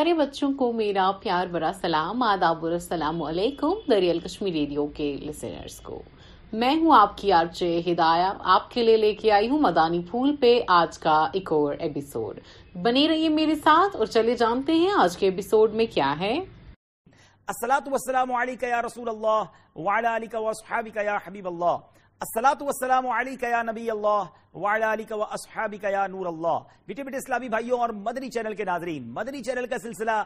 پیارے بچوں کو میرا پیار برا سلام، آداب السلام علیکم، دریال کشمیر ریڈیو کے لسنرز کو۔ میں ہوں آپ کی آرچے ہدایہ، آپ کے لیے لے کے آئی ہوں مدانی پھول پہ آج کا ایک اور ایپیسوڈ بنے رہیے میرے ساتھ اور چلے جانتے ہیں آج کے ایپیسوڈ میں کیا ہے۔ السلاۃ والسلام علیکہ یا رسول اللہ وعلا علیکہ واصحابکہ یا حبیب اللہ۔ السلاۃ والسلام علیکہ یا نبی اللہ وعلا علیکہ واصحابکہ یا نور اللہ۔ بیٹے بیٹے اسلامی بھائیوں اور مدنی چینل کے ناظرین مدنی چینل کا سلسلہ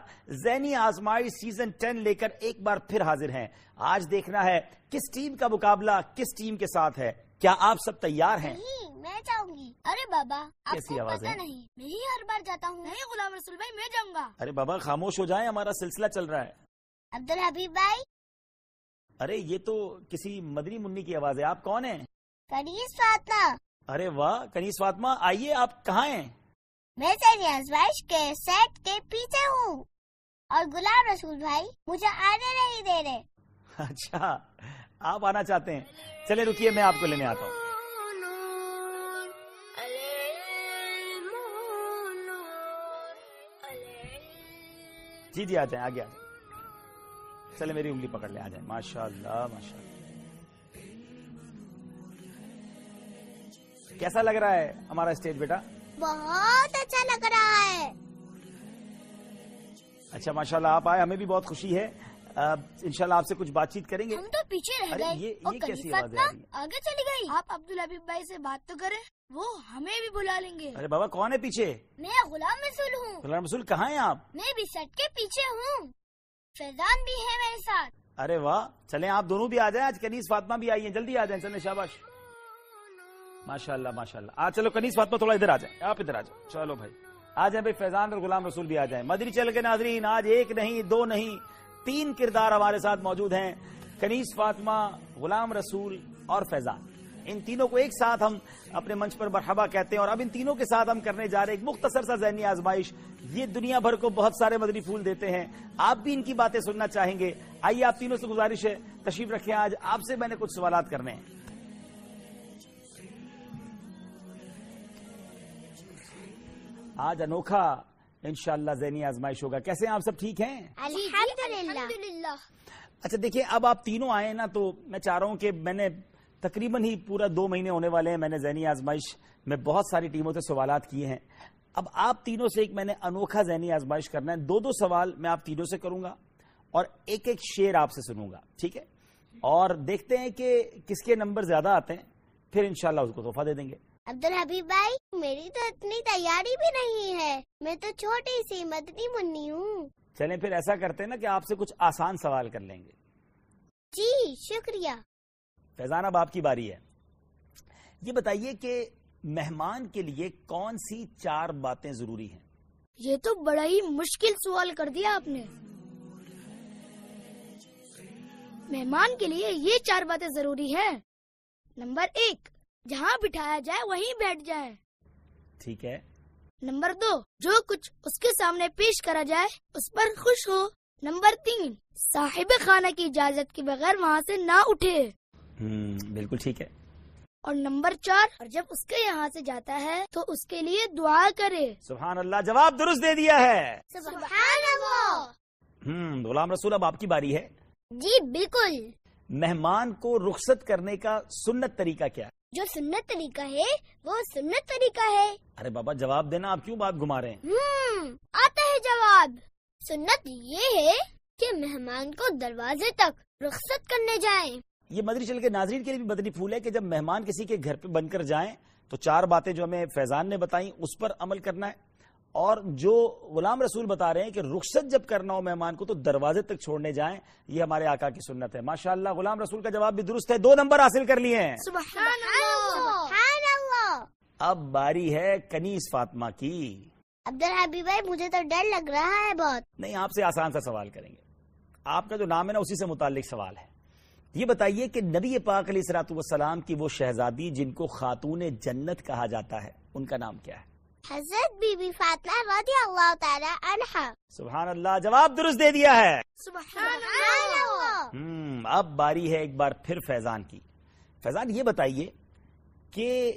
ذہنی آزمائی سیزن ٹین لے کر ایک بار پھر حاضر ہیں۔ آج دیکھنا ہے کس ٹیم کا مقابلہ کس ٹیم کے ساتھ ہے۔ کیا آپ سب تیار ہیں؟ نہیں میں جاؤں گی ارے بابا آپ کیسی کو ہے؟ نہیں میں ہی ہر بار جاتا ہوں۔ نہیں غلام رسول بھائی میں جاؤں گا ارے بابا خاموش ہو جائیں ہمارا سلسلہ چل رہا ہے۔ عبد الحبیب بھائی ارے یہ تو کسی مدنی منی کی آواز ہے۔ آپ کون ہیں؟ کنیز فاطمہ۔ ارے واہ کنیز فاطمہ آئیے آپ کہاں ہیں؟ میں سینی آزمائش کے سیٹ کے پیچھے ہوں۔ اور غلام رسول بھائی مجھے آنے نہیں دے رہے۔ اچھا آپ آنا چاہتے ہیں۔ چلے رکیے میں آپ کو لینے آتا ہوں۔ جی جی آ جائیں آگے آ جائیں چلے میری انگلی پکڑ لیں آ جائیں۔ ماشاء اللہ ماشاء اللہ کیسا لگ رہا ہے ہمارا اسٹیج بیٹا؟ بہت اچھا لگ رہا ہے۔ اچھا ماشاء اللہ آپ آئے ہمیں بھی بہت خوشی ہے۔ ان شاء اللہ آپ سے کچھ بات چیت کریں گے۔ ہم تو پیچھے رہ گئے۔ اور کیسی آوازیں آ فاطمہ رہی ہیں؟ آگے چلی گئی۔ آپ عبد الحبیب بھائی سے بات تو کریں وہ ہمیں بھی بلا لیں گے۔ ارے بابا کون ہے پیچھے؟ میں غلام رسول ہوں۔ غلام رسول کہاں ہیں آپ؟ میں بھی سیٹ کے پیچھے ہوں۔ فیضان بھی ہے میرے ساتھ۔ ارے واہ، چلیں آپ دونوں بھی آ جائیں۔ آج کنیز فاطمہ بھی آئی ہیں۔ جلدی آ جائیں۔ چلیں شاباش۔ ماشاء اللہ ماشاء اللہ آج چلو کنیز فاطمہ تھوڑا ادھر آ جائیں۔ آپ ادھر آ جاؤ چلو بھائی۔ آ جائیں بھائی، فیضان اور غلام رسول بھی آ جائیں۔ مدری چل کے ناظرین، آج ایک نہیں، دو نہیں، تین کردار ہمارے ساتھ موجود ہیں۔ کنیز فاطمہ، غلام رسول اور فیضان۔ ان تینوں کو ایک ساتھ ہم اپنے منچ پر مرحبا کہتے ہیں اور اب ان تینوں کے ساتھ ہم کرنے جا رہے ہیں ایک مختصر سا ذہنی آزمائش۔ یہ دنیا بھر کو بہت سارے مدنی پھول دیتے ہیں۔ آپ بھی ان کی باتیں سننا چاہیں گے۔ آئیے آپ تینوں سے گزارش ہے تشریف رکھیں۔ آج آپ سے میں نے کچھ سوالات کرنے ہیں۔ آج انوکھا انشاءاللہ ذہنی آزمائش ہوگا۔ کیسے ہیں؟ آپ سب ٹھیک ہیں؟ الحمدللہ۔ اچھا دیکھیے اب آپ تینوں آئے ہیں نا تو میں چاہ رہا ہوں کہ میں نے تقریباً ہی پورا دو مہینے ہونے والے ہیں میں نے ذہنی آزمائش میں بہت ساری ٹیموں سے سوالات کیے ہیں۔ اب آپ تینوں سے ایک میں نے انوکھا ذہنی آزمائش کرنا ہے۔ دو دو سوال میں آپ تینوں سے کروں گا اور ایک ایک شیر آپ سے سنوں گا ٹھیک ہے؟ اور دیکھتے ہیں کہ کس کے نمبر زیادہ آتے ہیں پھر انشاءاللہ اس کو تحفہ دے دیں گے۔ عبد الحبیب بھائی میری تو اتنی تیاری بھی نہیں ہے۔ میں تو چھوٹی سی مدنی منی ہوں۔ چلیں پھر ایسا کرتے ہیں نا کہ آپ سے کچھ آسان سوال کر لیں گے۔ جی شکریہ۔ فیضان اب آپ کی باری ہے۔ یہ بتائیے کہ مہمان کے لیے کون سی چار باتیں ضروری ہیں؟ یہ تو بڑا ہی مشکل سوال کر دیا آپ نے۔ مہمان کے لیے یہ چار باتیں ضروری ہے نمبر ایک جہاں بٹھایا جائے وہیں بیٹھ جائے۔ ٹھیک ہے۔ نمبر دو جو کچھ اس کے سامنے پیش کرا جائے اس پر خوش ہو۔ نمبر تین صاحب خانہ کی اجازت کے بغیر وہاں سے نہ اٹھے۔ بالکل ٹھیک ہے۔ اور نمبر چار اور جب اس کے یہاں سے جاتا ہے تو اس کے لیے دعا کرے۔ سبحان اللہ جواب درست دے دیا ہے۔ سبحان اللہ۔ غلام رسول اب آپ کی باری ہے۔ جی بالکل۔ مہمان کو رخصت کرنے کا سنت طریقہ کیا؟ ہے جو سنت طریقہ ہے وہ سنت طریقہ ہے۔ ارے بابا جواب دینا آپ کیوں بات گھما رہے ہیں؟ آتا ہے جواب۔ سنت یہ ہے کہ مہمان کو دروازے تک رخصت کرنے جائیں۔ یہ مدری چل کے ناظرین کے لیے بھی بدنی پھول ہے کہ جب مہمان کسی کے گھر پہ بن کر جائیں تو چار باتیں جو ہمیں فیضان نے بتائیں اس پر عمل کرنا ہے۔ اور جو غلام رسول بتا رہے ہیں کہ رخصت جب کرنا ہو مہمان کو تو دروازے تک چھوڑنے جائیں یہ ہمارے آقا کی سنت ہے۔ ماشاءاللہ غلام رسول کا جواب بھی درست ہے۔ دو نمبر حاصل کر لیے ہیں۔ سبحان اللہ! اب باری ہے کنیز فاطمہ کی۔ عبد الحبیب بھائی مجھے تو ڈر لگ رہا ہے بہت۔ نہیں آپ سے آسان سا سوال کریں گے۔ آپ کا جو نام ہے نا اسی سے متعلق سوال ہے۔ یہ بتائیے کہ نبی پاک علیہ السلاۃ والسلام کی وہ شہزادی جن کو خاتون جنت کہا جاتا ہے ان کا نام کیا ہے؟ حضرت بی بی فاطمہ رضی اللہ تعالی عنہ۔ سبحان اللہ جواب درست دے دیا ہے۔ سبحان اللہ۔ ہم اب باری ہے ایک بار پھر فیضان کی۔ فیضان یہ بتائیے کہ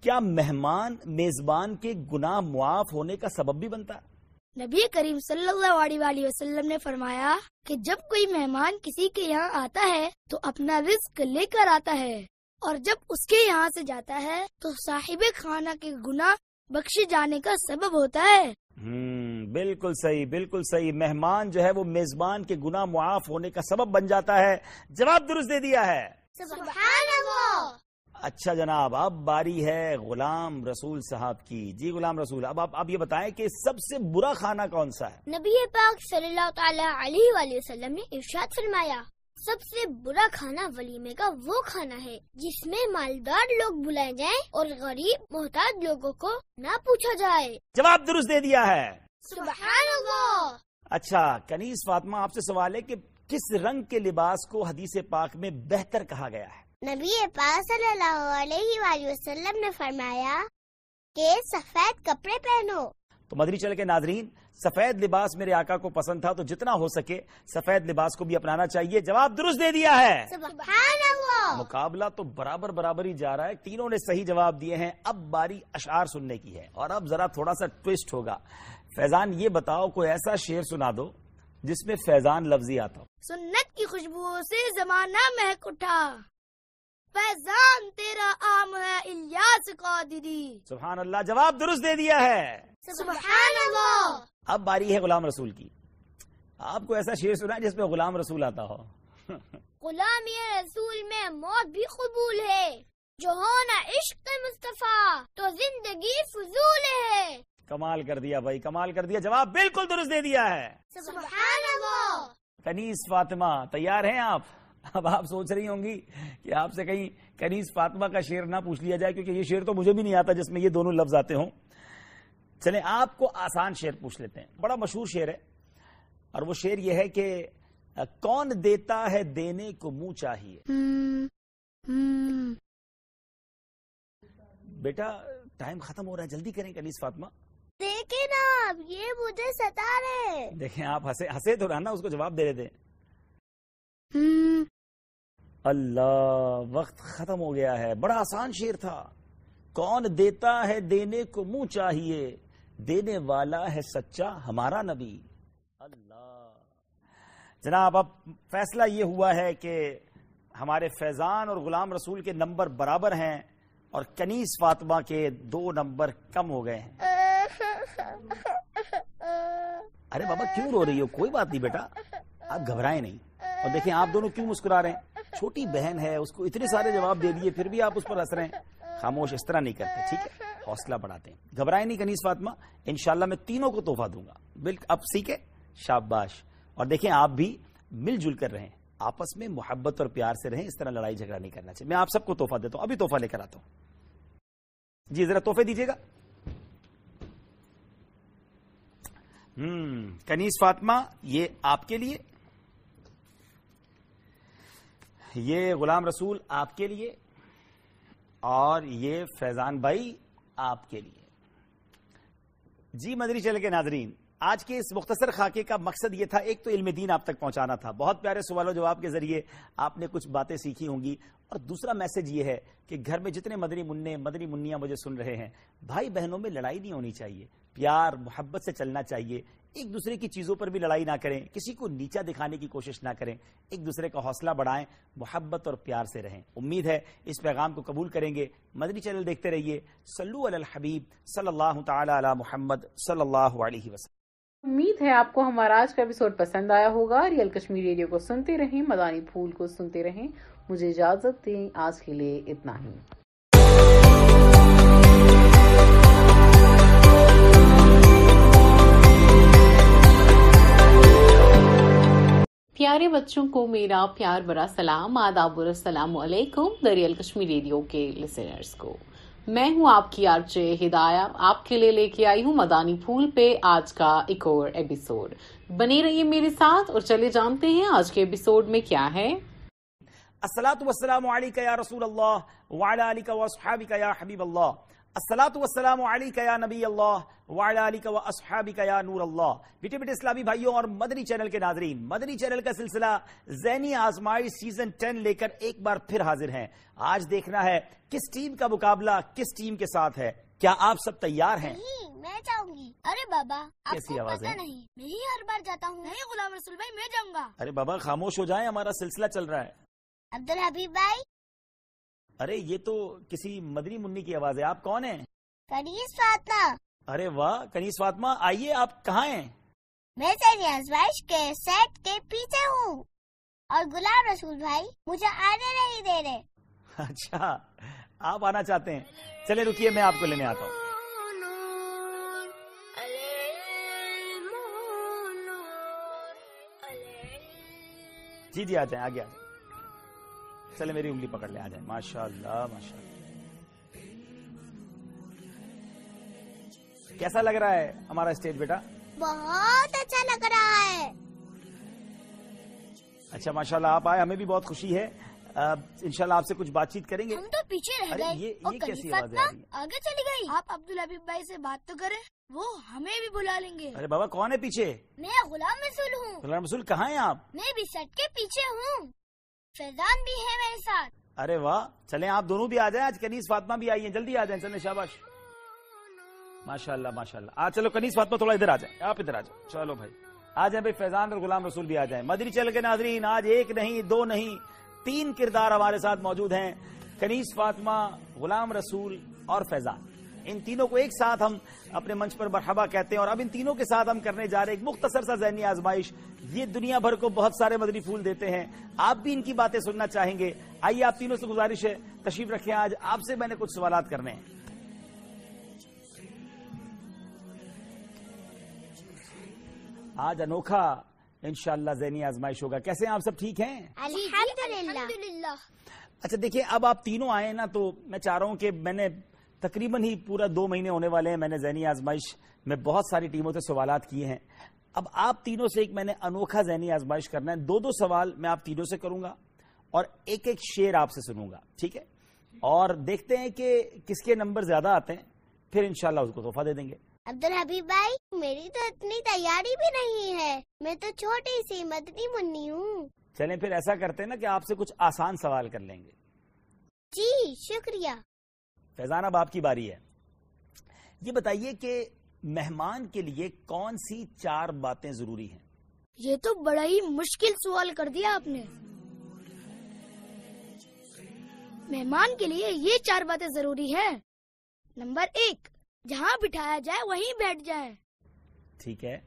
کیا مہمان میزبان کے گناہ معاف ہونے کا سبب بھی بنتا؟ ہے نبی کریم صلی اللہ علیہ وسلم نے فرمایا کہ جب کوئی مہمان کسی کے یہاں آتا ہے تو اپنا رزق لے کر آتا ہے اور جب اس کے یہاں سے جاتا ہے تو صاحب خانہ کے گناہ بخشے جانے کا سبب ہوتا ہے۔ ہوں بالکل صحیح بالکل صحیح۔ مہمان جو ہے وہ میزبان کے گناہ معاف ہونے کا سبب بن جاتا ہے۔ جواب درست دے دیا ہے۔ سبحان اللہ! اچھا جناب اب باری ہے غلام رسول صاحب کی۔ جی غلام رسول اب آپ یہ بتائیں کہ سب سے برا کھانا کون سا ہے؟ نبی پاک صلی اللہ تعالی علیہ وآلہ وسلم نے ارشاد فرمایا سب سے برا کھانا ولیمے کا وہ کھانا ہے جس میں مالدار لوگ بلائے جائیں اور غریب محتاج لوگوں کو نہ پوچھا جائے۔ جواب درست دے دیا ہے۔ سبحان اللہ۔ اچھا کنیز فاطمہ آپ سے سوال ہے کہ کس رنگ کے لباس کو حدیث پاک میں بہتر کہا گیا ہے؟ نبی پاک صلی اللہ علیہ وآلہ وسلم نے فرمایا کہ سفید کپڑے پہنو۔ تو مدری چل کے ناظرین سفید لباس میرے آقا کو پسند تھا تو جتنا ہو سکے سفید لباس کو بھی اپنانا چاہیے۔ جواب درست دے دیا ہے۔ سبحان اللہ مقابلہ تو برابر برابر ہی جا رہا ہے۔ تینوں نے صحیح جواب دیے ہیں۔ اب باری اشعار سننے کی ہے۔ اور اب ذرا تھوڑا سا ٹوسٹ ہوگا۔ فیضان یہ بتاؤ کوئی ایسا شعر سنا دو جس میں فیضان لفظی آتا ہو۔ سنت کی خوشبو سے زمانہ مہک اٹھا۔ فیضان تیرا عام ہے الیاس قادری۔ سبحان اللہ جواب درست دے دیا ہے۔ سبحان اللہ اب باری ہے غلام رسول کی۔ آپ کو ایسا شعر سنا ہے جس میں غلام رسول آتا ہو۔ غلامی رسول میں موت بھی قبول ہے۔ جو ہونا عشق مصطفیٰ تو زندگی فضول ہے۔ کمال کر دیا بھائی کمال کر دیا۔ جواب بالکل درست دے دیا ہے۔ سبحان اللہ کنیز فاطمہ تیار ہیں آپ؟ اب آپ سوچ رہی ہوں گی کہ آپ سے کہیں کنیز فاطمہ کا شعر نہ پوچھ لیا جائے کیونکہ یہ شعر تو مجھے بھی نہیں آتا جس میں یہ دونوں لفظ آتے ہوں۔ چلیں آپ کو آسان شعر پوچھ لیتے ہیں۔ بڑا مشہور شعر ہے اور وہ شعر یہ ہے کہ کون دیتا ہے دینے کو منہ چاہیے؟ بیٹا ٹائم ختم ہو رہا ہے جلدی کریں کنیز فاطمہ۔ دیکھیں نا اب یہ مجھے ستا رہے۔ دیکھیں آپ ہنسے ہنسے تو رہنا اس کو جواب دے رہے تھے اللہ، وقت ختم ہو گیا ہے۔ بڑا آسان شیر تھا۔ کون دیتا ہے دینے کو منہ چاہیے؟ دینے والا ہے سچا ہمارا نبی۔ اللہ۔ جناب، اب فیصلہ یہ ہوا ہے کہ ہمارے فیضان اور غلام رسول کے نمبر برابر ہیں اور کنیز فاطمہ کے دو نمبر کم ہو گئے ہیں۔ ارے بابا، کیوں رو رہی ہو؟ کوئی بات نہیں بیٹا۔ آپ گھبرائیں نہیں۔ اور دیکھیں، آپ دونوں کیوں مسکرا رہے ہیں؟ چھوٹی بہن ہے، اس کو اتنے سارے جواب دے دیے، پھر بھی آپ اس پر ہنس رہے ہیں۔ خاموش اس طرح نہیں کرتے، ٹھیک ہے؟ حوصلہ بڑھاتے ہیں۔ گھبرائیں نہیں کنیز فاطمہ، انشاءاللہ میں تینوں کو تحفہ دوں گا۔ بالکل اب سیکھے شاباش۔ اور دیکھیں، آپ بھی مل جل کر رہیں۔ آپس میں محبت اور پیار سے رہیں، اس طرح لڑائی جھگڑا نہیں کرنا چاہیے۔ میں آپ سب کو تحفہ دیتا ہوں، ابھی تحفہ لے کر آتا ہوں۔ جی ذرا تحفے دیجیے گا۔ ہوں کنیز فاطمہ، یہ آپ کے لیے یہ غلام رسول آپ کے لیے اور یہ فیضان بھائی آپ کے لیے۔ جی مدری چل کے ناظرین، آج کے اس مختصر خاکے کا مقصد یہ تھا، ایک تو علم دین آپ تک پہنچانا تھا۔ بہت پیارے سوال و جواب کے ذریعے آپ نے کچھ باتیں سیکھی ہوں گی۔ اور دوسرا میسج یہ ہے کہ گھر میں جتنے مدری منع مدری منیاں مجھے سن رہے ہیں، بھائی بہنوں میں لڑائی نہیں ہونی چاہیے۔ پیار، محبت سے چلنا چاہیے۔ ایک دوسرے کی چیزوں پر بھی لڑائی نہ کریں، کسی کو نیچا دکھانے کی کوشش نہ کریں۔ ایک دوسرے کا حوصلہ بڑھائیں، محبت اور پیار سے رہیں۔ امید ہے اس پیغام کو قبول کریں گے۔ مدنی چینل دیکھتے رہیے۔ سلو علی الحبیب صلی اللہ تعالی علی محمد صلی اللہ علیہ وسلم۔ امید ہے آپ کو ہمارا آج کا ایپیسوڈ پسند آیا ہوگا۔ ریئل کشمیر ریڈیو کو سنتے رہیں، مدانی پھول کو سنتے رہیں۔ مجھے اجازت دیں، آج کے لیے اتنا ہی۔ پیارے بچوں کو میرا پیار برا سلام، آداب السلام علیکم دریال کشمیر ریڈیو کے لسنرز کو۔ میں ہوں آپ کی آرچے ہدایہ، آپ کے لیے لے کے آئی ہوں مدانی پھول پہ آج کا ایک اور ایپیسوڈ بنے رہیے میرے ساتھ اور چلے جانتے ہیں آج کے ایپیسوڈ میں کیا ہے۔ السلاۃ والسلام علیک یا رسول اللہ وعلی علیک و اصحابک یا حبیب اللہ السلاۃ والسلام علیک یا نبی اللہ وعلی علیک و اصحابک یا نور اللہ بیٹے بیٹے اسلامی بھائیوں اور مدنی چینل کے ناظرین مدنی چینل کا سلسلہ ذہنی آزمائی سیزن ٹین لے کر ایک بار پھر حاضر ہیں۔ آج دیکھنا ہے کس ٹیم کا مقابلہ کس ٹیم کے ساتھ ہے؟ کیا آپ سب تیار ہیں؟ میں جاؤں گی ارے بابا آپ کیسی کو ہے؟ نہیں میں ہی ہر بار جاتا ہوں۔ نہیں غلام رسول بھائی میں جاؤں گا ارے بابا خاموش ہو جائیں ہمارا سلسلہ چل رہا ہے۔ عبد الحبیب بھائی؟ ارے یہ تو کسی مدنی منی کی آواز ہے۔ آپ کون ہیں؟ کنیز فاطمہ۔ ارے واہ کنیز فاطمہ آئیے آپ کہاں ہیں؟ میں سینی ازمائش کے سیٹ کے پیچھے ہوں۔ اور غلام رسول بھائی مجھے آنے نہیں دے رہے۔ اچھا آپ آنا چاہتے ہیں۔ چلے رکیے میں آپ کو لینے آتا ہوں۔ جی جی آ جائیں آگے آ جائیں چلے میری انگلی پکڑ لیں آ جائیں۔ ماشاء اللہ ماشاء اللہ کیسا لگ رہا ہے ہمارا اسٹیج بیٹا؟ بہت اچھا لگ رہا ہے۔ اچھا ماشاء اللہ آپ آئے ہمیں بھی بہت خوشی ہے۔ ان شاء اللہ آپ سے کچھ بات چیت کریں گے۔ ہم تو پیچھے رہ گئے۔ اور کیسی آواز ہے؟ آگے چلی گئی۔ آپ عبد الحبیب بھائی سے بات تو کریں وہ ہمیں بھی بلا لیں گے۔ ارے بابا کون ہے پیچھے؟ میں غلام رسول ہوں۔ غلام رسول کہاں ہیں آپ؟ میں بھی سٹ کے پیچھے ہوں۔ فیضان بھی ہے میرے ساتھ۔ ارے واہ، چلیں آپ دونوں بھی آ جائیں، آج کنیز فاطمہ بھی آئی ہیں۔ جلدی آ جائیں، چلیں شاباش۔ ماشاء اللہ ماشاء اللہ آج چلو کنیز فاطمہ تھوڑا ادھر آ جائیں۔ آپ ادھر آ جاؤ چلو بھائی۔ آ جائیں بھائی، فیضان اور غلام رسول بھی آ جائیں۔ مدری چل کے ناظرین، آج ایک نہیں، دو نہیں، تین کردار ہمارے ساتھ موجود ہیں۔ کنیز فاطمہ، غلام رسول اور فیضان۔ ان تینوں کو ایک ساتھ ہم اپنے منچ پر مرحبا کہتے ہیں اور اب ان تینوں کے ساتھ ہم کرنے جا رہے ہیں ایک مختصر سا ذہنی آزمائش۔ یہ دنیا بھر کو بہت سارے مدنی پھول دیتے ہیں۔ آپ بھی ان کی باتیں سننا چاہیں گے۔ آئیے آپ تینوں سے گزارش ہے تشریف رکھیں۔ آج آپ سے میں نے کچھ سوالات کرنے ہیں۔ آج انوکھا انشاءاللہ ذہنی آزمائش ہوگا۔ کیسے ہیں؟ آپ سب ٹھیک ہیں؟ الحمدللہ۔ اچھا دیکھیے اب آپ تینوں آئے نا تو میں چاہ رہا ہوں کہ میں نے تقریباً ہی پورا دو مہینے ہونے والے ہیں میں نے ذہنی آزمائش میں بہت ساری ٹیموں سے سوالات کیے ہیں۔ اب آپ تینوں سے ایک میں نے انوکھا ذہنی آزمائش کرنا ہے۔ دو دو سوال میں آپ تینوں سے کروں گا اور ایک ایک شیر آپ سے سنوں گا ٹھیک ہے؟ اور دیکھتے ہیں کہ کس کے نمبر زیادہ آتے ہیں پھر انشاءاللہ اس کو تحفہ دے دیں گے۔ عبد الحبیب بھائی میری تو اتنی تیاری بھی نہیں ہے۔ میں تو چھوٹی سی مدنی منی ہوں۔ چلیں پھر ایسا کرتے ہیں نا کہ آپ سے کچھ آسان سوال کر لیں گے۔ جی شکریہ۔ فیضان اب آپ کی باری ہے۔ یہ بتائیے کہ مہمان کے لیے کون سی چار باتیں ضروری ہیں؟ یہ تو بڑا ہی مشکل سوال کر دیا آپ نے۔ مہمان کے لیے یہ چار باتیں ضروری ہے نمبر ایک جہاں بٹھایا جائے وہیں بیٹھ جائے۔ ٹھیک ہے۔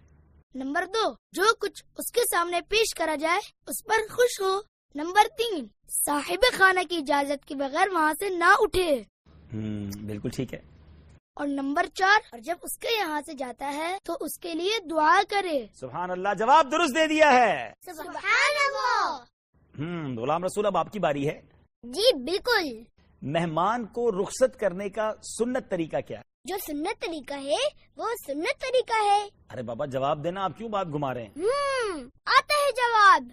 نمبر دو جو کچھ اس کے سامنے پیش کرا جائے اس پر خوش ہو۔ نمبر تین صاحب خانہ کی اجازت کے بغیر وہاں سے نہ اٹھے۔ بالکل ٹھیک ہے۔ اور نمبر چار اور جب اس کے یہاں سے جاتا ہے تو اس کے لیے دعا کرے۔ سبحان اللہ جواب درست دے دیا ہے۔ سبحان اللہ ہم غلام رسول اب آپ کی باری ہے۔ جی بالکل۔ مہمان کو رخصت کرنے کا سنت طریقہ کیا؟ ہے جو سنت طریقہ ہے وہ سنت طریقہ ہے۔ ارے بابا جواب دینا آپ کیوں بات گھما رہے ہیں؟ آتا ہے جواب۔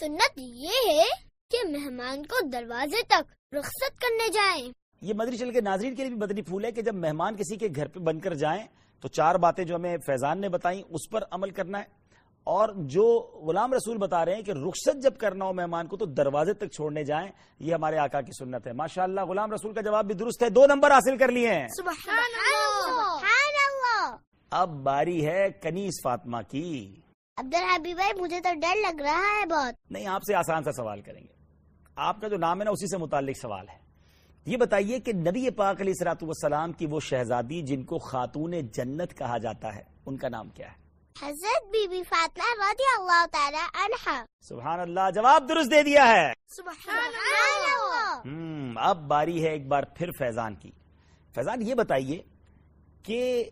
سنت یہ ہے کہ مہمان کو دروازے تک رخصت کرنے جائیں۔ یہ مدری چل کے ناظرین کے لیے بھی مدنی پھول ہے کہ جب مہمان کسی کے گھر پہ بن کر جائیں تو چار باتیں جو ہمیں فیضان نے بتائیں اس پر عمل کرنا ہے۔ اور جو غلام رسول بتا رہے ہیں کہ رخصت جب کرنا ہو مہمان کو تو دروازے تک چھوڑنے جائیں یہ ہمارے آقا کی سنت ہے۔ ماشاءاللہ غلام رسول کا جواب بھی درست ہے۔ دو نمبر حاصل کر لیے ہیں۔ سبحان سبحان اللہ! اب باری ہے کنیز فاطمہ کی۔ عبد الحبیب بھائی مجھے تو ڈر لگ رہا ہے بہت۔ نہیں آپ سے آسان سا سوال کریں گے۔ آپ کا جو نام ہے نا اسی سے متعلق سوال ہے۔ یہ بتائیے کہ نبی پاک علیہ سلاۃ والسلام کی وہ شہزادی جن کو خاتون جنت کہا جاتا ہے ان کا نام کیا ہے؟ حضرت بی بی فاطمہ رضی اللہ تعالی عنہا۔ سبحان اللہ جواب درست دے دیا ہے۔ سبحان سبحان اللہ۔ ہم اب باری ہے ایک بار پھر فیضان کی۔ فیضان یہ بتائیے کہ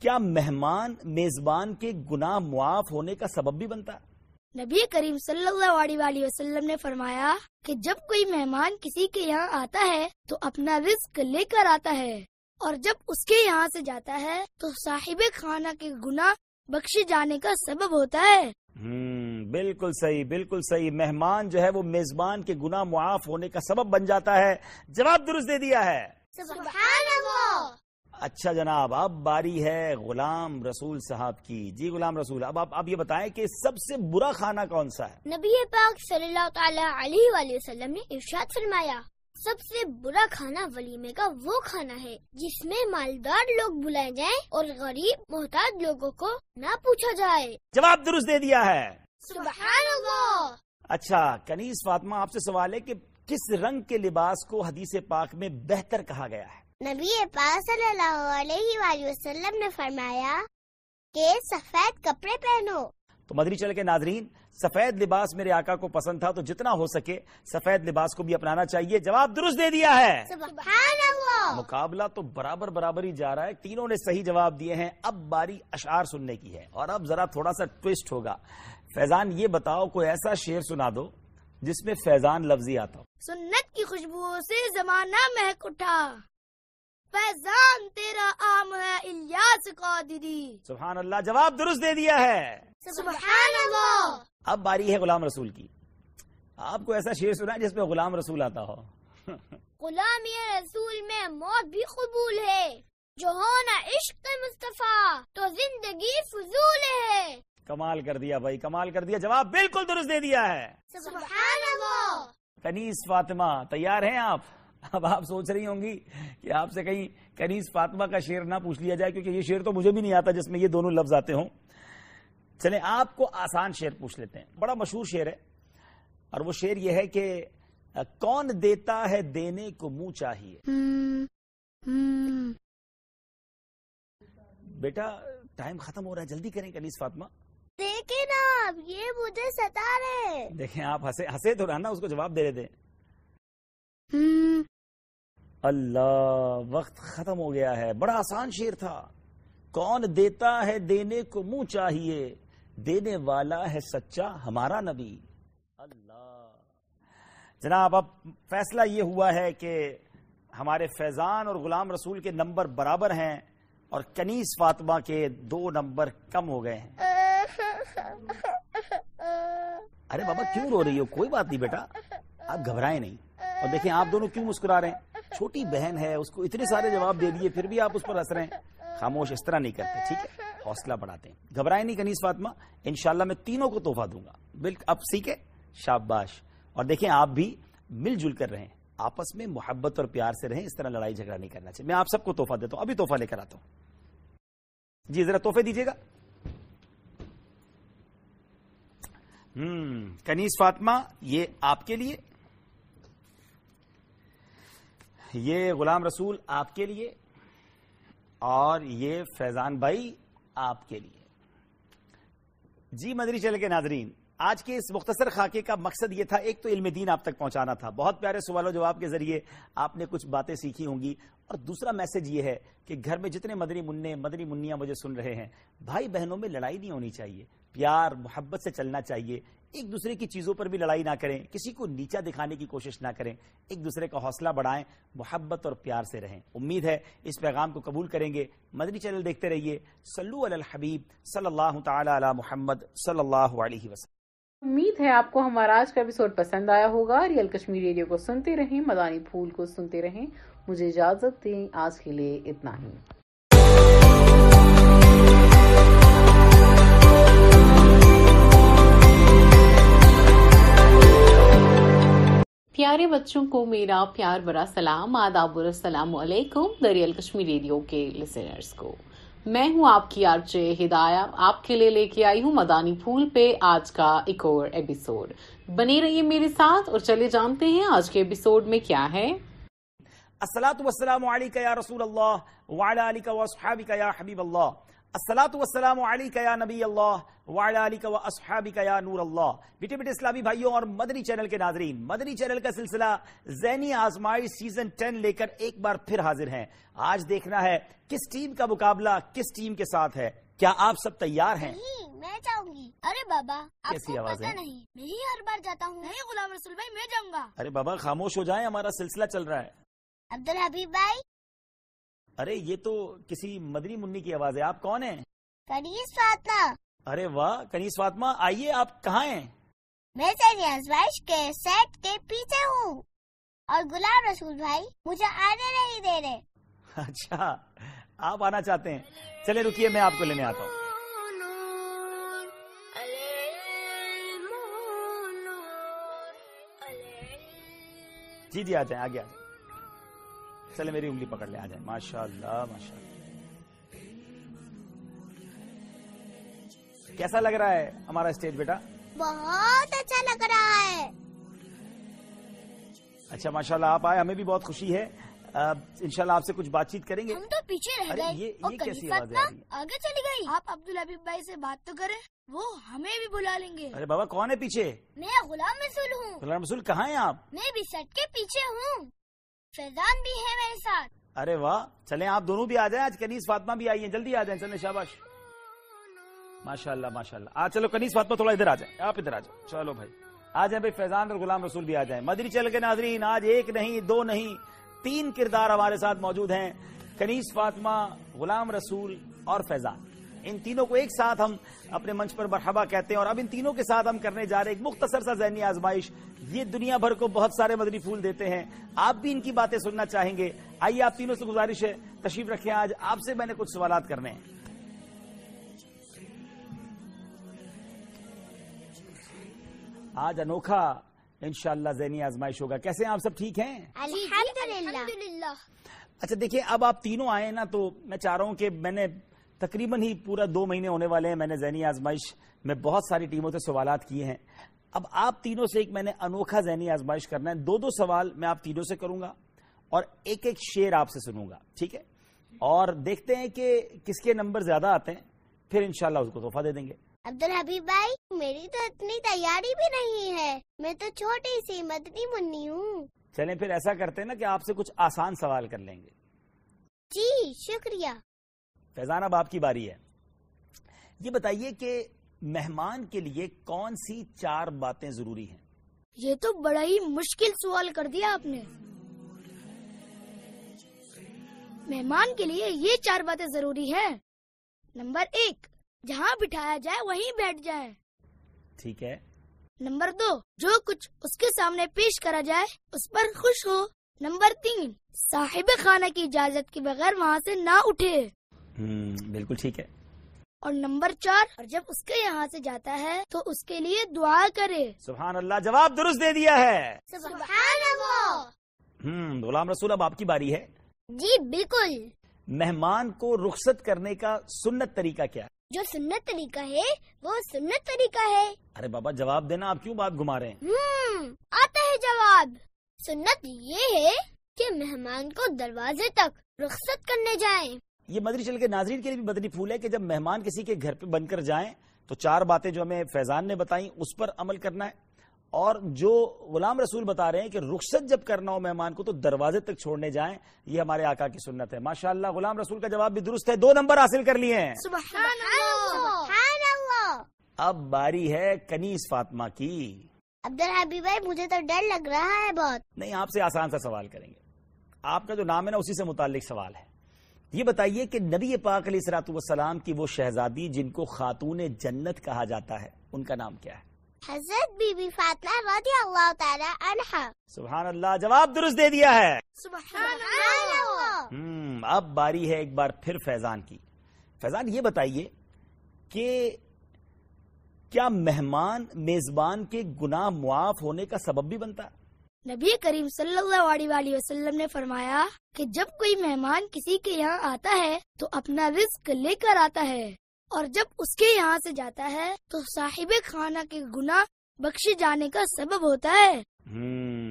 کیا مہمان میزبان کے گناہ معاف ہونے کا سبب بھی بنتا؟ ہے نبی کریم صلی اللہ علیہ وآلہ وسلم نے فرمایا کہ جب کوئی مہمان کسی کے یہاں آتا ہے تو اپنا رزق لے کر آتا ہے اور جب اس کے یہاں سے جاتا ہے تو صاحب خانہ کے گناہ بخشے جانے کا سبب ہوتا ہے۔ ہم بالکل صحیح بالکل صحیح۔ مہمان جو ہے وہ میزبان کے گناہ معاف ہونے کا سبب بن جاتا ہے۔ جواب درست دے دیا ہے۔ سبحان اچھا جناب اب باری ہے غلام رسول صاحب کی۔ جی غلام رسول اب آپ یہ بتائیں کہ سب سے برا کھانا کون سا ہے؟ نبی پاک صلی اللہ تعالی علیہ وآلہ وسلم نے ارشاد فرمایا سب سے برا کھانا ولیمے کا وہ کھانا ہے جس میں مالدار لوگ بلائے جائیں اور غریب محتاج لوگوں کو نہ پوچھا جائے۔ جواب درست دے دیا ہے۔ سبحان اللہ۔ اچھا کنیز فاطمہ آپ سے سوال ہے کہ کس رنگ کے لباس کو حدیث پاک میں بہتر کہا گیا ہے؟ نبی پاک صلی اللہ علیہ وآلہ وسلم نے فرمایا کہ سفید کپڑے پہنو۔ تو مدری چل کے ناظرین سفید لباس میرے آقا کو پسند تھا تو جتنا ہو سکے سفید لباس کو بھی اپنانا چاہیے۔ جواب درست دے دیا ہے۔ سبحان اللہ مقابلہ تو برابر برابر ہی جا رہا ہے۔ تینوں نے صحیح جواب دیے ہیں۔ اب باری اشعار سننے کی ہے۔ اور اب ذرا تھوڑا سا ٹوسٹ ہوگا۔ فیضان یہ بتاؤ کوئی ایسا شعر سنا دو جس میں فیضان لفظی آتا ہو۔ سنت کی خوشبو سے زمانہ مہک اٹھا۔ فیضان تیرا عام ہے الیاس قادری۔ سبحان اللہ جواب درست دے دیا ہے۔ سبحان اللہ اب باری ہے غلام رسول کی۔ آپ کو ایسا شعر سنا ہے جس میں غلام رسول آتا ہو۔ غلامی رسول میں موت بھی قبول ہے۔ جو ہونا عشق مصطفیٰ تو زندگی فضول ہے۔ کمال کر دیا بھائی کمال کر دیا۔ جواب بالکل درست دے دیا ہے۔ سبحان اللہ کنیز فاطمہ تیار ہیں آپ؟ اب آپ سوچ رہی ہوں گی کہ آپ سے کہیں کنیز فاطمہ کا شعر نہ پوچھ لیا جائے کیونکہ یہ شعر تو مجھے بھی نہیں آتا جس میں یہ دونوں لفظ آتے ہوں۔ چلیں آپ کو آسان شعر پوچھ لیتے ہیں۔ بڑا مشہور شعر ہے اور وہ شعر یہ ہے کہ کون دیتا ہے دینے کو منہ چاہیے؟ بیٹا ٹائم ختم ہو رہا ہے جلدی کریں کنیز فاطمہ۔ دیکھیں نا اب یہ مجھے ستا رہے۔ دیکھیں آپ ہنسے ہنسے تو رہنا اس کو جواب دے تھے اللہ، وقت ختم ہو گیا ہے۔ بڑا آسان شیر تھا۔ کون دیتا ہے دینے کو منہ چاہیے؟ دینے والا ہے سچا ہمارا نبی۔ اللہ۔ جناب، اب فیصلہ یہ ہوا ہے کہ ہمارے فیضان اور غلام رسول کے نمبر برابر ہیں اور کنیز فاطمہ کے دو نمبر کم ہو گئے ہیں۔ ارے بابا، کیوں رو رہی ہو؟ کوئی بات نہیں بیٹا۔ آپ گھبرائیں نہیں۔ اور دیکھیں، آپ دونوں کیوں مسکرا رہے ہیں؟ چھوٹی بہن ہے، اس کو اتنے سارے جواب دے دیے، پھر بھی آپ اس پر ہنس رہے ہیں۔ خاموش اس طرح نہیں کرتے، ٹھیک ہے؟ حوصلہ بڑھاتے ہیں۔ گھبرائیں نہیں کنیز فاطمہ، انشاءاللہ میں تینوں کو تحفہ دوں گا۔ بالکل اب سیکھے شاباش۔ اور دیکھیں، آپ بھی مل جل کر رہیں۔ آپس میں محبت اور پیار سے رہیں، اس طرح لڑائی جھگڑا نہیں کرنا چاہیے۔ میں آپ سب کو تحفہ دیتا ہوں، ابھی تحفہ لے کر آتا ہوں۔ جی ذرا تحفے دیجیے گا۔ ہوں کنیز فاطمہ، یہ آپ کے لیے یہ غلام رسول آپ کے لیے اور یہ فیضان بھائی آپ کے لیے۔ جی مدری چل کے ناظرین، آج کے اس مختصر خاکے کا مقصد یہ تھا، ایک تو علم دین آپ تک پہنچانا تھا۔ بہت پیارے سوال و جواب کے ذریعے آپ نے کچھ باتیں سیکھی ہوں گی۔ اور دوسرا میسج یہ ہے کہ گھر میں جتنے مدری منع مدری منیاں مجھے سن رہے ہیں، بھائی بہنوں میں لڑائی نہیں ہونی چاہیے۔ پیار، محبت سے چلنا چاہیے۔ ایک دوسرے کی چیزوں پر بھی لڑائی نہ کریں، کسی کو نیچا دکھانے کی کوشش نہ کریں، ایک دوسرے کا حوصلہ بڑھائیں، محبت اور پیار سے رہیں۔ امید ہے اس پیغام کو قبول کریں گے۔ مدنی چینل دیکھتے رہیے۔ سلو علی الحبیب صلی اللہ تعالی علی محمد صلی اللہ علیہ وسلم۔ امید ہے آپ کو ہمارا آج کا ایپیسوڈ پسند آیا ہوگا۔ ریئل کشمیر ریڈیو کو سنتے رہیں، مدانی پھول کو سنتے رہیں۔ مجھے اجازت دیں آج کے لیے اتنا ہی۔ پیارے بچوں کو میرا پیار برا سلام، آداب السلام علیکم، دریال کشمیر ریڈیو کے لسنرز کو۔ میں ہوں آپ کی آرچے ہدایہ، آپ کے لیے لے کے آئی ہوں مدانی پھول پہ آج کا ایک اور ایپیسوڈ بنے رہیے میرے ساتھ اور چلے جانتے ہیں آج کے ایپیسوڈ میں کیا ہے۔ السلاۃ والسلام علیک یا رسول اللہ، وعلی علیک و یا حبیب اللہ۔ السلاۃ والسلام علیک یا نبی اللہ وعلی علیک و اصحابک یا نور اللہ۔ بیٹے بیٹے اسلامی بھائیوں اور مدنی چینل کے ناظرین مدنی چینل کا سلسلہ ذہنی آزمائی سیزن ٹین لے کر ایک بار پھر حاضر ہیں۔ آج دیکھنا ہے کس ٹیم کا مقابلہ کس ٹیم کے ساتھ ہے۔ کیا آپ سب تیار ہیں؟ میں جاؤں گی ارے بابا آپ کیسی کو ہے؟ نہیں میں ہی ہر بار جاتا ہوں۔ نہیں غلام رسول بھائی میں جاؤں گا ارے بابا خاموش ہو جائیں ہمارا سلسلہ چل رہا ہے۔ عبد الحبیب بھائی ارے یہ تو کسی مدنی منی کی آواز ہے۔ آپ کون ہیں؟ کنیز فاطمہ۔ ارے واہ کنیز فاطمہ آئیے آپ کہاں ہیں؟ میں سینی آزمائش کے سیٹ کے پیچھے ہوں۔ اور غلام رسول بھائی مجھے آنے نہیں دے رہے۔ اچھا آپ آنا چاہتے ہیں۔ چلے رکیے میں آپ کو لینے آتا ہوں۔ جی جی آ جائیں آگے آ جائیں۔ چلے میری انگلی پکڑ لیں آ جائیں ماشاء اللہ ماشاء اللہ کیسا لگ رہا ہے ہمارا اسٹیج بیٹا؟ بہت اچھا لگ رہا ہے۔ اچھا ماشاء اللہ آپ آئے ہمیں بھی بہت خوشی ہے۔ انشاءاللہ آپ سے کچھ بات چیت کریں گے۔ ہم تو پیچھے رہ گئے۔ یہ- کیسی ہیں؟ آگے چلی گئی۔ آپ عبد الحبیب بھائی سے بات تو کریں وہ ہمیں بھی بلا لیں گے۔ ارے بابا کون ہے پیچھے؟ میں غلام رسول ہوں۔ غلام رسول کہاں ہیں آپ؟ میں بھی سٹ کے پیچھے ہوں۔ فیضان بھی ہے میرے ساتھ۔ ارے واہ، چلیں آپ دونوں بھی آ جائیں، آج کنیز فاطمہ بھی آئی ہیں۔ جلدی آ جائیں، چلیں شاباش۔ ماشاء اللہ ماشاء اللہ آج چلو کنیز فاطمہ تھوڑا ادھر آ جائیں۔ آپ ادھر آ جاؤ چلو بھائی۔ آ جائیں بھائی، فیضان اور غلام رسول بھی آ جائیں۔ مدری چل کے ناظرین، آج ایک نہیں، دو نہیں، تین کردار ہمارے ساتھ موجود ہیں۔ کنیز فاطمہ، غلام رسول اور فیضان۔ ان تینوں کو ایک ساتھ ہم اپنے منچ پر مرحبا کہتے ہیں اور اب ان تینوں کے ساتھ ہم کرنے جا رہے ہیں ایک مختصر سا ذہنی آزمائش۔ یہ دنیا بھر کو بہت سارے مدنی پھول دیتے ہیں۔ آپ بھی ان کی باتیں سننا چاہیں گے۔ آئیے آپ تینوں سے گزارش ہے تشریف رکھیں۔ آج آپ سے میں نے کچھ سوالات کرنے ہیں۔ آج انوکھا انشاءاللہ ذہنی آزمائش ہوگا۔ کیسے ہیں؟ آپ سب ٹھیک ہیں؟ الحمدللہ۔ اچھا دیکھیں اب آپ تینوں آئے نا تو میں چاہ رہا ہوں کہ میں نے تقریباً ہی پورا دو مہینے ہونے والے ہیں میں نے ذہنی آزمائش میں بہت ساری ٹیموں سے سوالات کیے ہیں۔ اب آپ تینوں سے ایک میں نے انوکھا ذہنی آزمائش کرنا ہے۔ دو دو سوال میں آپ تینوں سے کروں گا اور ایک ایک شیر آپ سے سنوں گا ٹھیک ہے؟ اور دیکھتے ہیں کہ کس کے نمبر زیادہ آتے ہیں پھر انشاءاللہ اس کو تحفہ دے دیں گے۔ عبد الحبیب بھائی میری تو اتنی تیاری بھی نہیں ہے۔ میں تو چھوٹی سی مدنی منی ہوں۔ چلیں پھر ایسا کرتے ہیں نا کہ آپ سے کچھ آسان سوال کر لیں گے۔ جی شکریہ۔ فیضان اب آپ کی باری ہے۔ یہ بتائیے کہ مہمان کے لیے کون سی چار باتیں ضروری ہیں؟ یہ تو بڑا ہی مشکل سوال کر دیا آپ نے۔ مہمان کے لیے یہ چار باتیں ضروری ہیں۔ نمبر ایک جہاں بٹھایا جائے وہیں بیٹھ جائے۔ ٹھیک ہے۔ نمبر دو جو کچھ اس کے سامنے پیش کرا جائے اس پر خوش ہو۔ نمبر تین صاحب خانہ کی اجازت کے بغیر وہاں سے نہ اٹھے۔ بالکل ٹھیک ہے۔ اور نمبر چار اور جب اس کے یہاں سے جاتا ہے تو اس کے لیے دعا کرے۔ سبحان اللہ جواب درست دے دیا ہے۔ سبحان اللہ ہم غلام رسول اب آپ کی باری ہے۔ جی بالکل۔ مہمان کو رخصت کرنے کا سنت طریقہ کیا؟ ہے جو سنت طریقہ ہے وہ سنت طریقہ ہے۔ ارے بابا جواب دینا آپ کیوں بات گھما رہے ہیں؟ ہم آتا ہے جواب۔ سنت یہ ہے کہ مہمان کو دروازے تک رخصت کرنے جائیں۔ یہ مدری چل کے ناظرین کے لیے بھی مدنی پھول ہے کہ جب مہمان کسی کے گھر پہ بن کر جائیں تو چار باتیں جو ہمیں فیضان نے بتائیں اس پر عمل کرنا ہے۔ اور جو غلام رسول بتا رہے ہیں کہ رخصت جب کرنا ہو مہمان کو تو دروازے تک چھوڑنے جائیں یہ ہمارے آقا کی سنت ہے۔ ماشاءاللہ غلام رسول کا جواب بھی درست ہے۔ دو نمبر حاصل کر لیے ہیں۔ سبحان سبحان اللہ! اب باری ہے کنیز فاطمہ کی۔ عبد الحبیب بھائی مجھے تو ڈر لگ رہا ہے بہت۔ نہیں آپ سے آسان سا سوال کریں گے۔ آپ کا جو نام ہے نا اسی سے متعلق سوال ہے۔ یہ بتائیے کہ نبی پاک علیہ سلاۃ والسلام کی وہ شہزادی جن کو خاتون جنت کہا جاتا ہے ان کا نام کیا ہے؟ حضرت بی بی فاطمہ رضی اللہ تعالی عنہا۔ سبحان اللہ جواب درست دے دیا ہے۔ سبحان اللہ۔ اب باری ہے ایک بار پھر فیضان کی۔ فیضان یہ بتائیے کہ کیا مہمان میزبان کے گناہ معاف ہونے کا سبب بھی بنتا؟ ہے نبی کریم صلی اللہ علیہ وآلہ وسلم نے فرمایا کہ جب کوئی مہمان کسی کے یہاں آتا ہے تو اپنا رزق لے کر آتا ہے اور جب اس کے یہاں سے جاتا ہے تو صاحب خانہ کے گناہ بخشے جانے کا سبب ہوتا ہے۔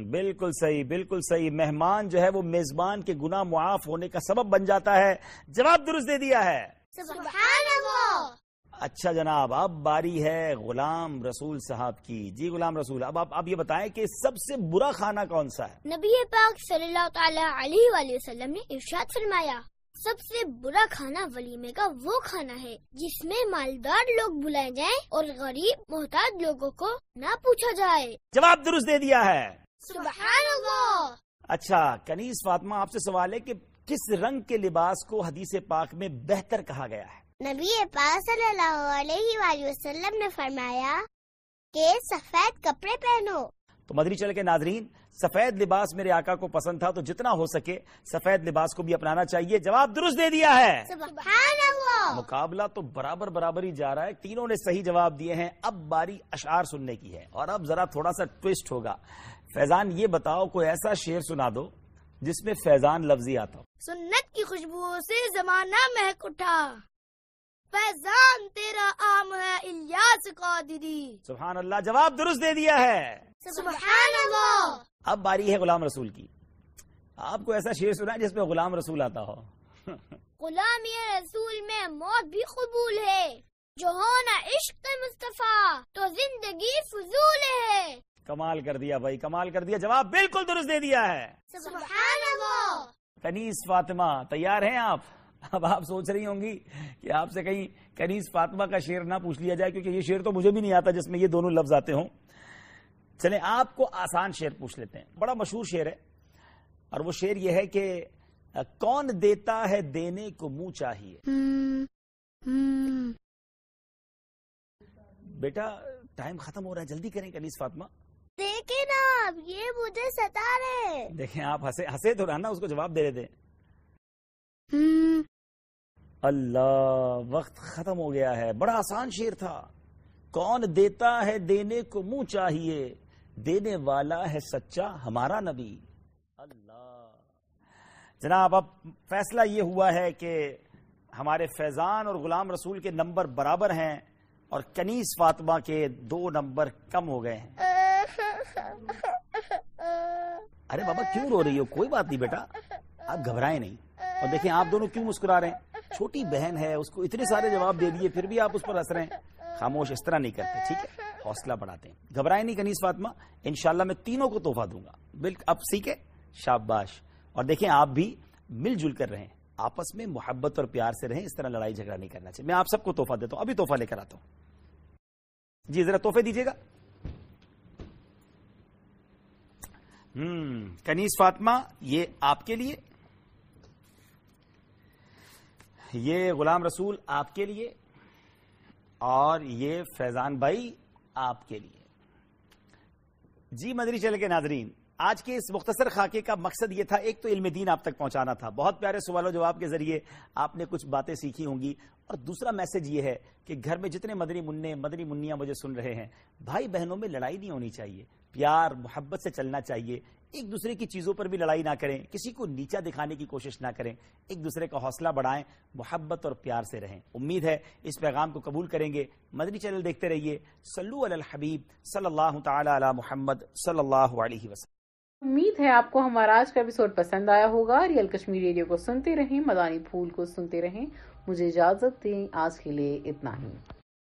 بالکل صحیح بالکل صحیح۔ مہمان جو ہے وہ میزبان کے گناہ معاف ہونے کا سبب بن جاتا ہے۔ جواب درست دے دیا ہے۔ سبحان اللہ! اچھا جناب اب باری ہے غلام رسول صاحب کی۔ جی غلام رسول اب آپ یہ بتائیں کہ سب سے برا کھانا کون سا ہے؟ نبی پاک صلی اللہ تعالی علیہ وآلہ وسلم نے ارشاد فرمایا سب سے برا کھانا ولیمے کا وہ کھانا ہے جس میں مالدار لوگ بلائے جائیں اور غریب محتاج لوگوں کو نہ پوچھا جائے۔ جواب درست دے دیا ہے۔ سبحان اللہ۔ اچھا کنیز فاطمہ آپ سے سوال ہے کہ کس رنگ کے لباس کو حدیث پاک میں بہتر کہا گیا ہے؟ نبی پاک صلی اللہ علیہ وآلہ وسلم نے فرمایا کہ سفید کپڑے پہنو۔ تو مدری چل کے ناظرین سفید لباس میرے آقا کو پسند تھا تو جتنا ہو سکے سفید لباس کو بھی اپنانا چاہیے۔ جواب درست دے دیا ہے۔ سبحان اللہ مقابلہ تو برابر برابر ہی جا رہا ہے۔ تینوں نے صحیح جواب دیے ہیں۔ اب باری اشعار سننے کی ہے۔ اور اب ذرا تھوڑا سا ٹوسٹ ہوگا۔ فیضان تیرا عام ہے الیاس قادری۔ سبحان اللہ جواب درست دے دیا ہے۔ سبحان اللہ۔ اب باری ہے غلام رسول کی۔ آپ کو ایسا شیر سنا جس میں غلام رسول آتا ہو۔ غلام رسول میں موت بھی قبول ہے۔ جو ہونا عشق مصطفیٰ تو زندگی فضول ہے۔ کمال کر دیا بھائی کمال کر دیا۔ جواب بالکل درست دے دیا ہے۔ سبحان اللہ۔ تنیس فاطمہ تیار ہیں آپ؟ اب آپ سوچ رہی ہوں گی کہ آپ سے کہیں کنیز فاطمہ کا شعر نہ پوچھ لیا جائے کیونکہ یہ شعر تو مجھے بھی نہیں آتا جس میں یہ دونوں لفظ آتے ہوں۔ چلیں آپ کو آسان شعر پوچھ لیتے ہیں۔ بڑا مشہور شعر ہے اور وہ شعر یہ ہے کہ کون دیتا ہے دینے کو منہ چاہیے؟ بیٹا ٹائم ختم ہو رہا ہے جلدی کریں کنیز فاطمہ۔ دیکھیں نا آپ یہ مجھے ستا رہے۔ دیکھیں آپ ہنسے تو رہنا اس کو جواب دے دیتے اللہ، وقت ختم ہو گیا ہے۔ بڑا آسان شیر تھا۔ کون دیتا ہے دینے کو منہ چاہیے؟ دینے والا ہے سچا ہمارا نبی۔ اللہ۔ جناب، اب فیصلہ یہ ہوا ہے کہ ہمارے فیضان اور غلام رسول کے نمبر برابر ہیں اور کنیز فاطمہ کے دو نمبر کم ہو گئے ہیں۔ ارے بابا، کیوں رو رہی ہو؟ کوئی بات نہیں بیٹا۔ آپ گھبرائیں نہیں۔ اور دیکھیں، آپ دونوں کیوں مسکرا رہے ہیں؟ چھوٹی بہن ہے، اس کو اتنے سارے جواب دے دیے، پھر بھی آپ اس پر ہنس رہے ہیں۔ خاموش اس طرح نہیں کرتے، ٹھیک ہے؟ حوصلہ بڑھاتے ہیں۔ گھبرائیں نہیں کنیز فاطمہ، انشاءاللہ میں تینوں کو تحفہ دوں گا۔ بالکل آپ سیکھے شاباش۔ اور دیکھیں، آپ بھی مل جل کر رہے ہیں آپس میں محبت اور پیار سے رہیں، اس طرح لڑائی جھگڑا نہیں کرنا چاہیے۔ میں آپ سب کو تحفہ دیتا ہوں، ابھی تحفہ لے کر آتا ہوں۔ جی ذرا تحفے دیجیے گا۔ ہوں کنیز فاطمہ، یہ آپ کے لیے یہ غلام رسول آپ کے لیے اور یہ فیضان بھائی آپ کے لیے۔ جی مدری چلے کے ناظرین، آج کے اس مختصر خاکے کا مقصد یہ تھا، ایک تو علم دین آپ تک پہنچانا تھا۔ بہت پیارے سوال و جواب کے ذریعے آپ نے کچھ باتیں سیکھی ہوں گی۔ اور دوسرا میسج یہ ہے کہ گھر میں جتنے مدنی منع مدنی منیاں مجھے سن رہے ہیں، بھائی بہنوں میں لڑائی نہیں ہونی چاہیے۔ پیار، محبت سے چلنا چاہیے۔ ایک دوسرے کی چیزوں پر بھی لڑائی نہ کریں، کسی کو نیچا دکھانے کی کوشش نہ کریں۔ ایک دوسرے کا حوصلہ بڑھائیں، محبت اور پیار سے رہیں۔ امید ہے اس پیغام کو قبول کریں گے۔ مدنی چینل دیکھتے رہیے۔ سلو علی الحبیب صلی اللہ تعالی علی محمد صلی اللہ علیہ وسلم۔ امید ہے آپ کو ہمارا آج کا ایپیسوڈ پسند آیا ہوگا۔ ریئل کشمیر ریڈیو کو سنتے رہیں، مدانی پھول کو سنتے رہیں۔ مجھے اجازت دیں آج کے لیے اتنا ہی۔